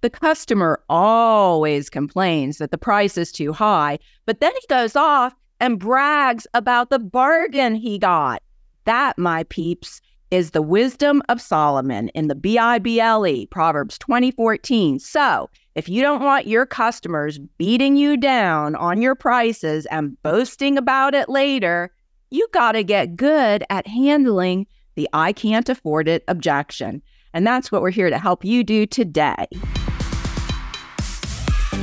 The customer always complains that the price is too high, but then he goes off and brags about the bargain he got. That, my peeps, is the wisdom of Solomon in the B I B L E, Proverbs 2014. So, if you don't want your customers beating you down on your prices and boasting about it later, you got to get good at handling the I can't afford it objection. And that's what we're here to help you do today.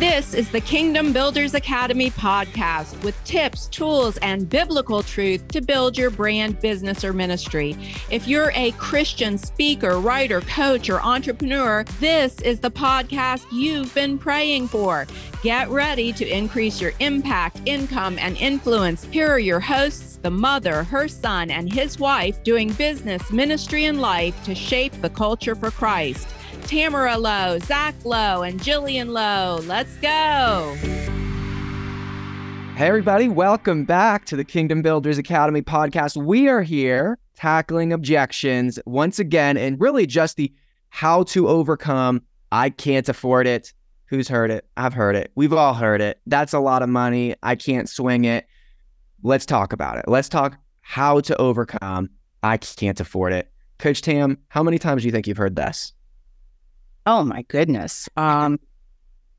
This is the Kingdom Builders Academy podcast with tips, tools, and biblical truth to build your brand, business, or ministry. If you're a Christian speaker, writer, coach, or entrepreneur, this is the podcast you've been praying for. Get ready to increase your impact, income, and influence. Here are your hosts the mother, her son, and his wife doing business, ministry, and life to shape the culture for Christ. Tamara Lowe, Zack Lowe, and Jillian Lowe. Let's go. Hey, everybody, welcome back to the Kingdom Builders Academy podcast. We are here tackling objections once again, and really just the how to overcome I can't afford it. Who's heard it? I've heard it. We've all heard it. That's a lot of money. I can't swing it. Let's talk about it. Let's talk how to overcome I can't afford it. Coach Tam, how many times do you think you've heard this? Oh my goodness. Um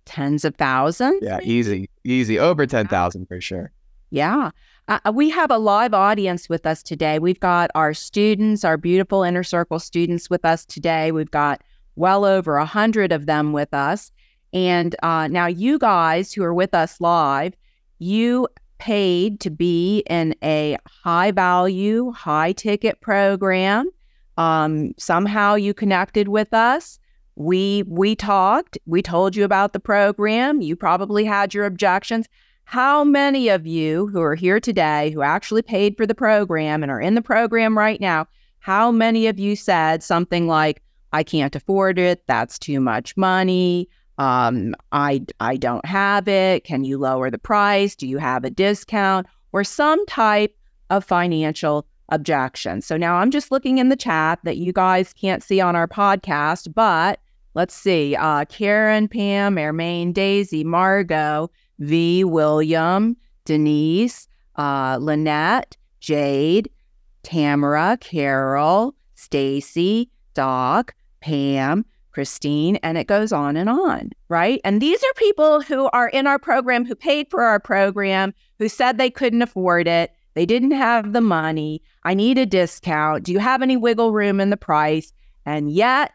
tens of thousands. Yeah, easy. Easy. Over 10,000 for sure. Yeah. Uh, uh, we have a live audience with us today. We've got our students, our beautiful inner circle students with us today. We've got well over a hundred of them with us. And uh, now, you guys who are with us live, you paid to be in a high value, high ticket program. Um, somehow you connected with us we we talked we told you about the program you probably had your objections. How many of you who are here today who actually paid for the program and are in the program right now how many of you said something like i can't afford it that's too much money um, i i don't have it can you lower the price do you have a discount? or some type of financial objection so now i'm just looking in the chat that you guys can't see on our podcast but let's see, uh, Karen, Pam, Ermaine, Daisy, Margot, V, William, Denise, uh, Lynette, Jade, Tamara, Carol, Stacy, Doc, Pam, Christine, and it goes on and on, right? And these are people who are in our program, who paid for our program, who said they couldn't afford it. They didn't have the money. I need a discount. Do you have any wiggle room in the price? And yet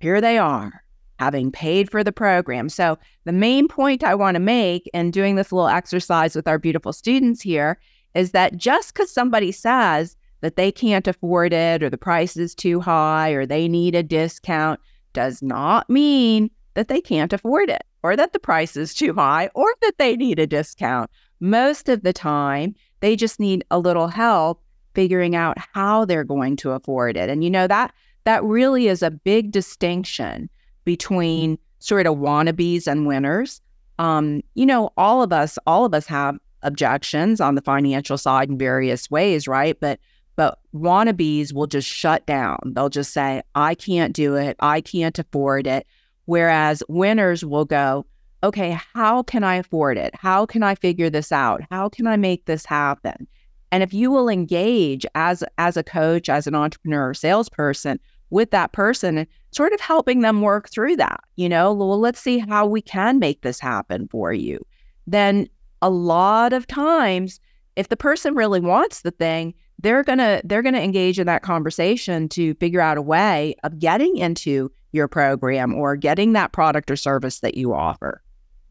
here they are, having paid for the program. So, the main point I want to make in doing this little exercise with our beautiful students here is that just because somebody says that they can't afford it or the price is too high or they need a discount does not mean that they can't afford it or that the price is too high or that they need a discount. Most of the time, they just need a little help figuring out how they're going to afford it. And you know that that really is a big distinction between sort of wannabes and winners. Um, you know, all of us, all of us have objections on the financial side in various ways, right? But but wannabes will just shut down. They'll just say, I can't do it. I can't afford it. Whereas winners will go, okay, how can I afford it? How can I figure this out? How can I make this happen? And if you will engage as as a coach, as an entrepreneur, or salesperson with that person sort of helping them work through that. You know, well, let's see how we can make this happen for you. Then a lot of times, if the person really wants the thing, they're gonna they're gonna engage in that conversation to figure out a way of getting into your program or getting that product or service that you offer.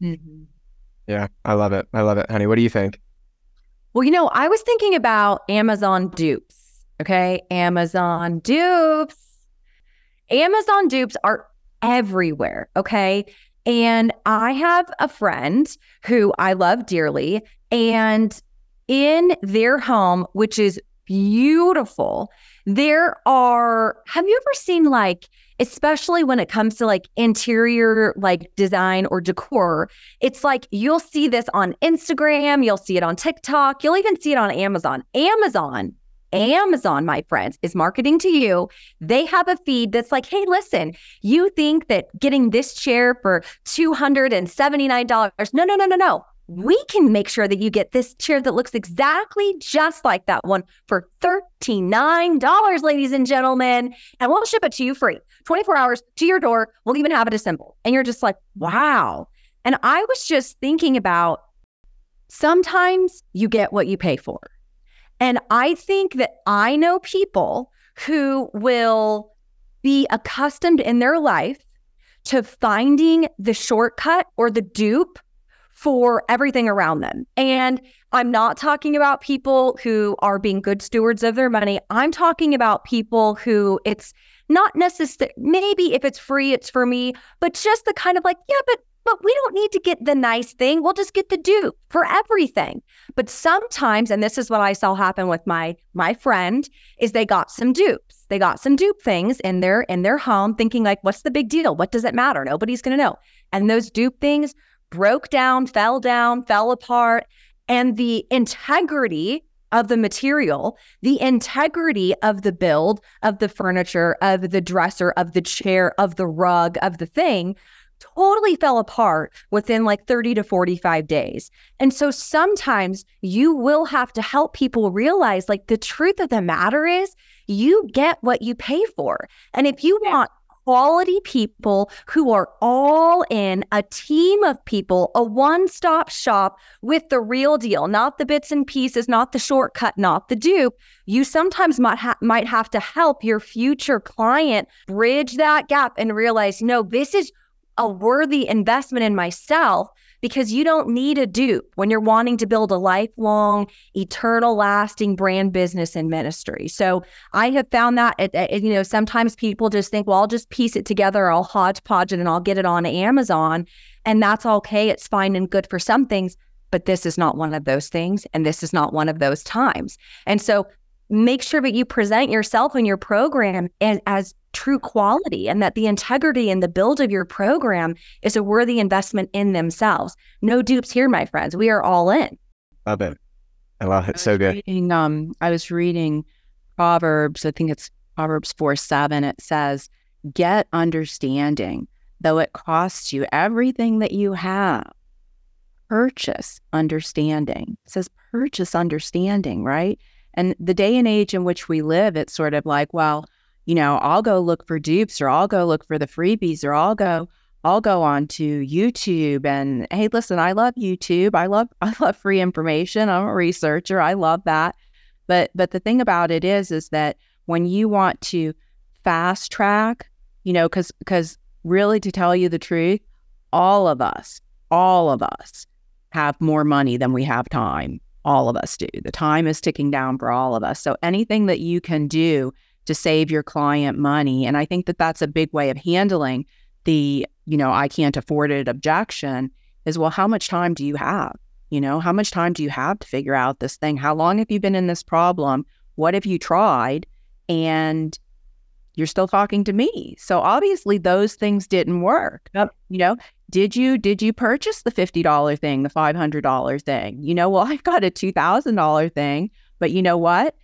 Mm-hmm. Yeah, I love it. I love it, honey. What do you think? Well, you know, I was thinking about Amazon dupes. Okay, Amazon dupes Amazon dupes are everywhere. Okay. And I have a friend who I love dearly. And in their home, which is beautiful, there are, have you ever seen like, especially when it comes to like interior like design or decor, it's like you'll see this on Instagram, you'll see it on TikTok, you'll even see it on Amazon. Amazon Amazon, my friends, is marketing to you. They have a feed that's like, hey, listen, you think that getting this chair for $279, no, no, no, no, no. We can make sure that you get this chair that looks exactly just like that one for $39, ladies and gentlemen. And we'll ship it to you free 24 hours to your door. We'll even have it assembled. And you're just like, wow. And I was just thinking about sometimes you get what you pay for. And I think that I know people who will be accustomed in their life to finding the shortcut or the dupe for everything around them. And I'm not talking about people who are being good stewards of their money. I'm talking about people who it's not necessary. Maybe if it's free, it's for me, but just the kind of like, yeah, but but we don't need to get the nice thing. We'll just get the dupe for everything. But sometimes, and this is what I saw happen with my my friend, is they got some dupes. They got some dupe things in their in their home, thinking like, what's the big deal? What does it matter? Nobody's gonna know. And those dupe things broke down, fell down, fell apart. And the integrity of the material, the integrity of the build, of the furniture, of the dresser, of the chair, of the rug, of the thing totally fell apart within like 30 to 45 days. And so sometimes you will have to help people realize like the truth of the matter is you get what you pay for. And if you want quality people who are all in a team of people, a one stop shop with the real deal, not the bits and pieces, not the shortcut, not the dupe. You sometimes might, ha- might have to help your future client bridge that gap and realize, no, this is a worthy investment in myself because you don't need a dupe when you're wanting to build a lifelong, eternal, lasting brand business and ministry. So I have found that, it, it, you know, sometimes people just think, well, I'll just piece it together, I'll hodgepodge it, and I'll get it on Amazon. And that's okay. It's fine and good for some things. But this is not one of those things. And this is not one of those times. And so make sure that you present yourself and your program as, as true quality and that the integrity and the build of your program is a worthy investment in themselves. No dupes here, my friends. We are all in. Love it. I love it. So good. Reading, um, I was reading Proverbs, I think it's Proverbs 4 7. It says, Get understanding, though it costs you everything that you have. Purchase understanding. It says, Purchase understanding, right? And the day and age in which we live, it's sort of like, well, you know, I'll go look for dupes or I'll go look for the freebies or I'll go I'll go on to YouTube and hey, listen, I love YouTube. I love I love free information. I'm a researcher. I love that. But but the thing about it is is that when you want to fast track, you know, cuz cuz really to tell you the truth, all of us, all of us have more money than we have time. All of us do. The time is ticking down for all of us. So anything that you can do to save your client money. And I think that that's a big way of handling the, you know, I can't afford it objection is, well, how much time do you have? You know, how much time do you have to figure out this thing? How long have you been in this problem? What have you tried? And you're still talking to me. So obviously those things didn't work. Yep. You know, did you did you purchase the $50 thing, the $500 thing? You know, well, I've got a $2000 thing, but you know what?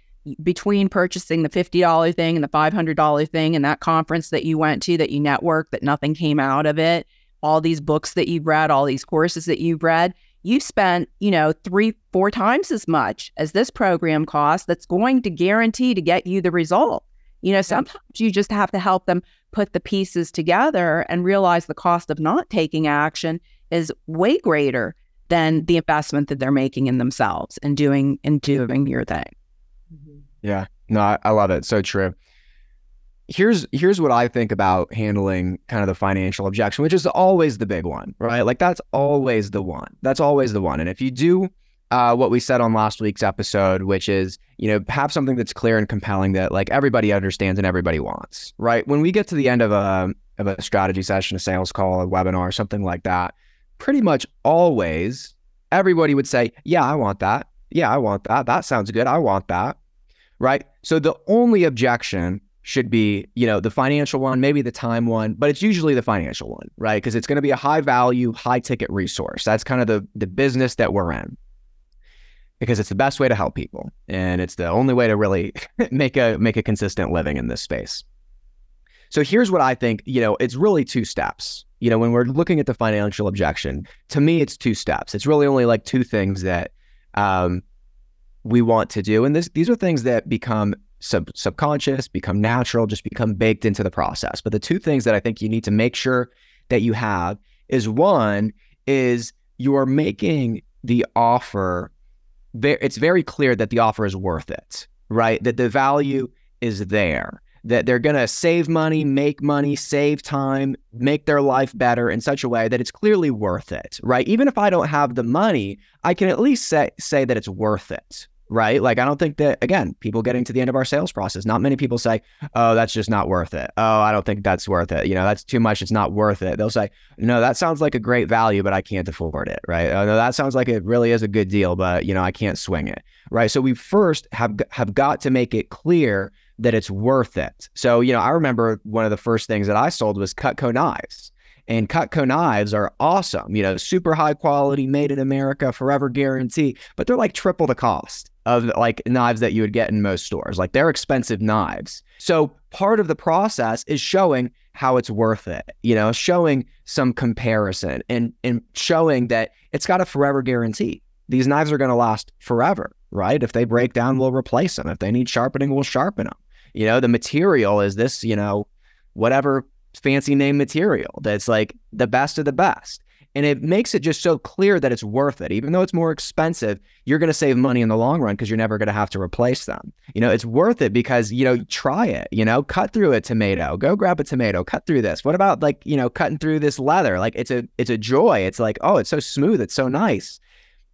Between purchasing the $50 thing and the $500 thing and that conference that you went to that you networked that nothing came out of it all these books that you've read all these courses that you've read you spent you know three four times as much as this program costs that's going to guarantee to get you the result. You know sometimes you just have to help them put the pieces together and realize the cost of not taking action is way greater than the investment that they're making in themselves and doing and doing your thing yeah. No, I, I love it. So true. Here's here's what I think about handling kind of the financial objection, which is always the big one, right? Like that's always the one. That's always the one. And if you do uh, what we said on last week's episode, which is, you know, have something that's clear and compelling that like everybody understands and everybody wants, right? When we get to the end of a of a strategy session, a sales call, a webinar, something like that, pretty much always everybody would say, "Yeah, I want that. Yeah, I want that. That sounds good. I want that." Right? So the only objection should be, you know, the financial one, maybe the time one, but it's usually the financial one, right? Because it's going to be a high value, high ticket resource. That's kind of the the business that we're in. because it's the best way to help people and it's the only way to really make a make a consistent living in this space. So here's what I think, you know, it's really two steps. You know, when we're looking at the financial objection, to me it's two steps. It's really only like two things that um, we want to do and this these are things that become sub, subconscious, become natural, just become baked into the process. But the two things that I think you need to make sure that you have is one is you are making the offer it's very clear that the offer is worth it, right? That the value is there, that they're going to save money, make money, save time, make their life better in such a way that it's clearly worth it, right? Even if I don't have the money, I can at least say, say that it's worth it, right? Like, I don't think that, again, people getting to the end of our sales process, not many people say, oh, that's just not worth it. Oh, I don't think that's worth it. You know, that's too much. It's not worth it. They'll say, no, that sounds like a great value, but I can't afford it, right? Oh, no, that sounds like it really is a good deal, but, you know, I can't swing it, right? So we first have, have got to make it clear that it's worth it. So, you know, I remember one of the first things that I sold was Cutco knives. And Cutco knives are awesome, you know, super high quality, made in America, forever guarantee, but they're like triple the cost of like knives that you would get in most stores. Like they're expensive knives. So part of the process is showing how it's worth it, you know, showing some comparison and and showing that it's got a forever guarantee. These knives are going to last forever, right? If they break down, we'll replace them. If they need sharpening, we'll sharpen them. You know, the material is this, you know, whatever fancy name material that's like the best of the best. And it makes it just so clear that it's worth it. Even though it's more expensive, you're going to save money in the long run because you're never going to have to replace them. You know, it's worth it because, you know, try it, you know, cut through a tomato, go grab a tomato, cut through this. What about like, you know, cutting through this leather? Like it's a it's a joy. It's like, oh, it's so smooth, it's so nice.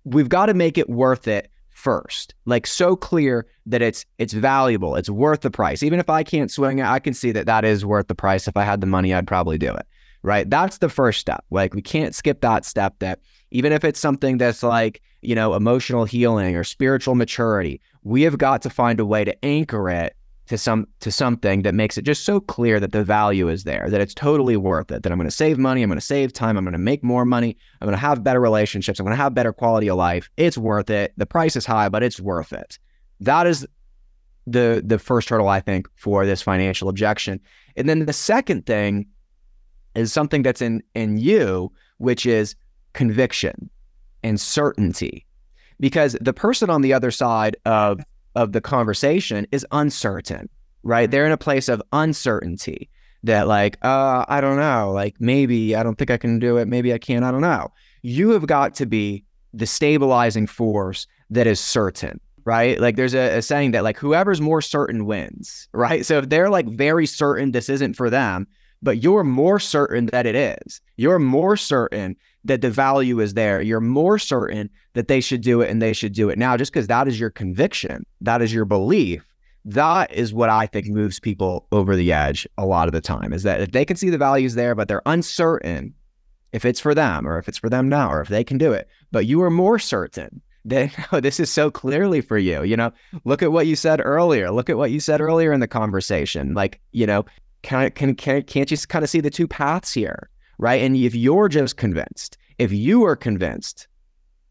We've got to make it worth it first. Like so clear that it's it's valuable, it's worth the price. Even if I can't swing it, I can see that that is worth the price. If I had the money, I'd probably do it right? That's the first step. Like we can't skip that step that even if it's something that's like, you know, emotional healing or spiritual maturity, we have got to find a way to anchor it to some to something that makes it just so clear that the value is there, that it's totally worth it, that I'm going to save money, I'm going to save time, I'm going to make more money, I'm going to have better relationships, I'm going to have better quality of life. It's worth it. The price is high, but it's worth it. That is the the first hurdle I think for this financial objection. And then the second thing is something that's in in you, which is conviction and certainty. Because the person on the other side of of the conversation is uncertain, right? They're in a place of uncertainty that like, uh, I don't know, like maybe I don't think I can do it, maybe I can, I don't know. You have got to be the stabilizing force that is certain right? Like there's a, a, saying that like whoever's more certain wins, right? So if they're like very certain this isn't for them, but you're more certain that it is. You're more certain that the value is there. You're more certain that they should do it and they should do it now just because that is your conviction, that is your belief. That is what I think moves people over the edge a lot of the time is that if they can see the values there, but they're uncertain if it's for them or if it's for them now or if they can do it, but you are more certain that oh, this is so clearly for you. You know, look at what you said earlier. Look at what you said earlier in the conversation. Like, you know, can, can, can, can't you kind of see the two paths here, right? And if you're just convinced, if you are convinced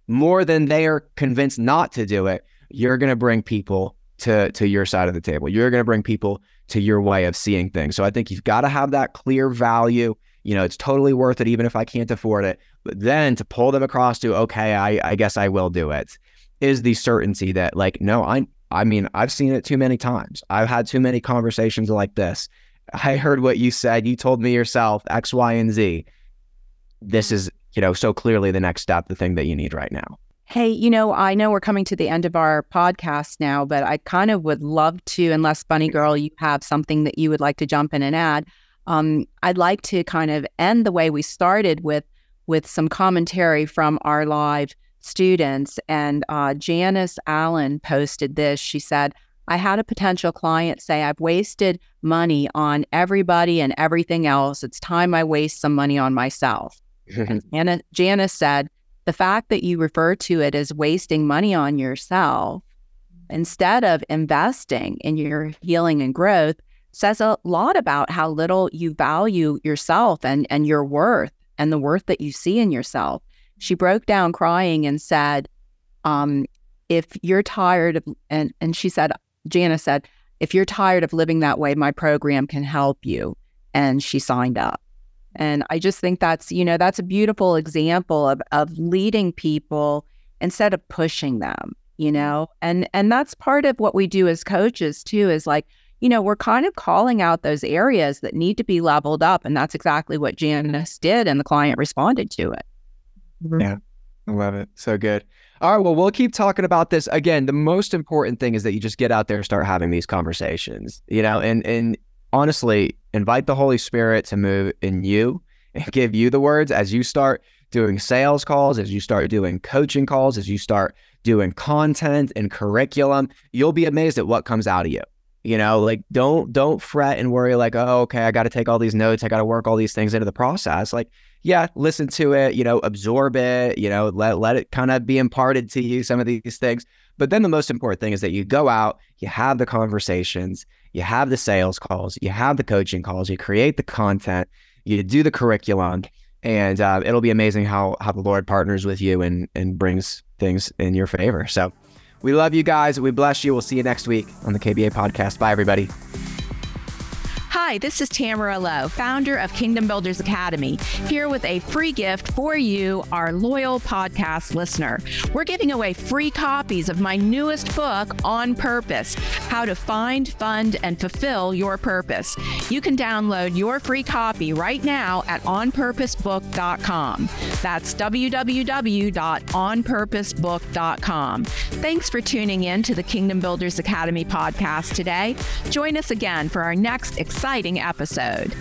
more than they are convinced not to do it, you're going to bring people to to your side of the table. You're going to bring people to your way of seeing things. So I think you've got to have that clear value. You know, it's totally worth it, even if I can't afford it. But then to pull them across to, okay, I, I guess I will do it, is the certainty that, like, no, I, I mean, I've seen it too many times. I've had too many conversations like this I heard what you said. You told me yourself X, Y, and Z. This is, you know, so clearly the next step, the thing that you need right now. Hey, you know, I know we're coming to the end of our podcast now, but I kind of would love to, unless Bunny Girl, you have something that you would like to jump in and add. Um, I'd like to kind of end the way we started with with some commentary from our live students. And uh, Janice Allen posted this. She said, I had a potential client say, I've wasted money on everybody and everything else. It's time I waste some money on myself. and Janice said, the fact that you refer to it as wasting money on yourself instead of investing in your healing and growth says a lot about how little you value yourself and, and your worth and the worth that you see in yourself. She broke down crying and said, um, if you're tired of and and she said Jana said, if you're tired of living that way, my program can help you. And she signed up. And I just think that's, you know, that's a beautiful example of of leading people instead of pushing them, you mm-hmm. know? And and that's part of what we do as coaches too, is like, you know, we're kind of calling out those areas that need to be leveled up. And that's exactly what Janice did. And the client responded to it. Mm-hmm. Yeah. I love it. So good. All right. Well, we'll keep talking about this. Again, the most important thing is that you just get out there and start having these conversations, you know, and, and honestly, invite the Holy Spirit to move in you and give you the words as you start doing sales calls, as you start doing coaching calls, as you start doing content and curriculum, you'll be amazed at what comes out of you. You know, like don't don't fret and worry like, oh, okay, I got to take all these notes, I got to work all these things into the process. Like yeah, listen to it, you know, absorb it, you know, let let it kind of be imparted to you some of these things. But then the most important thing is that you go out, you have the conversations, you have the sales calls, you have the coaching calls, you create the content, you do the curriculum, and uh, it'll be amazing how how the Lord partners with you and and brings things in your favor. So we love you guys. We bless you. We'll see you next week on the KBA podcast. Bye, everybody. Hi, this is Tamara Lowe, founder of Kingdom Builders Academy, here with a free gift for you, our loyal podcast listener. We're giving away free copies of my newest book, On Purpose How to Find, Fund, and Fulfill Your Purpose. You can download your free copy right now at onpurposebook.com. That's www.onpurposebook.com. Thanks for tuning in to the Kingdom Builders Academy podcast today. Join us again for our next exciting exciting episode.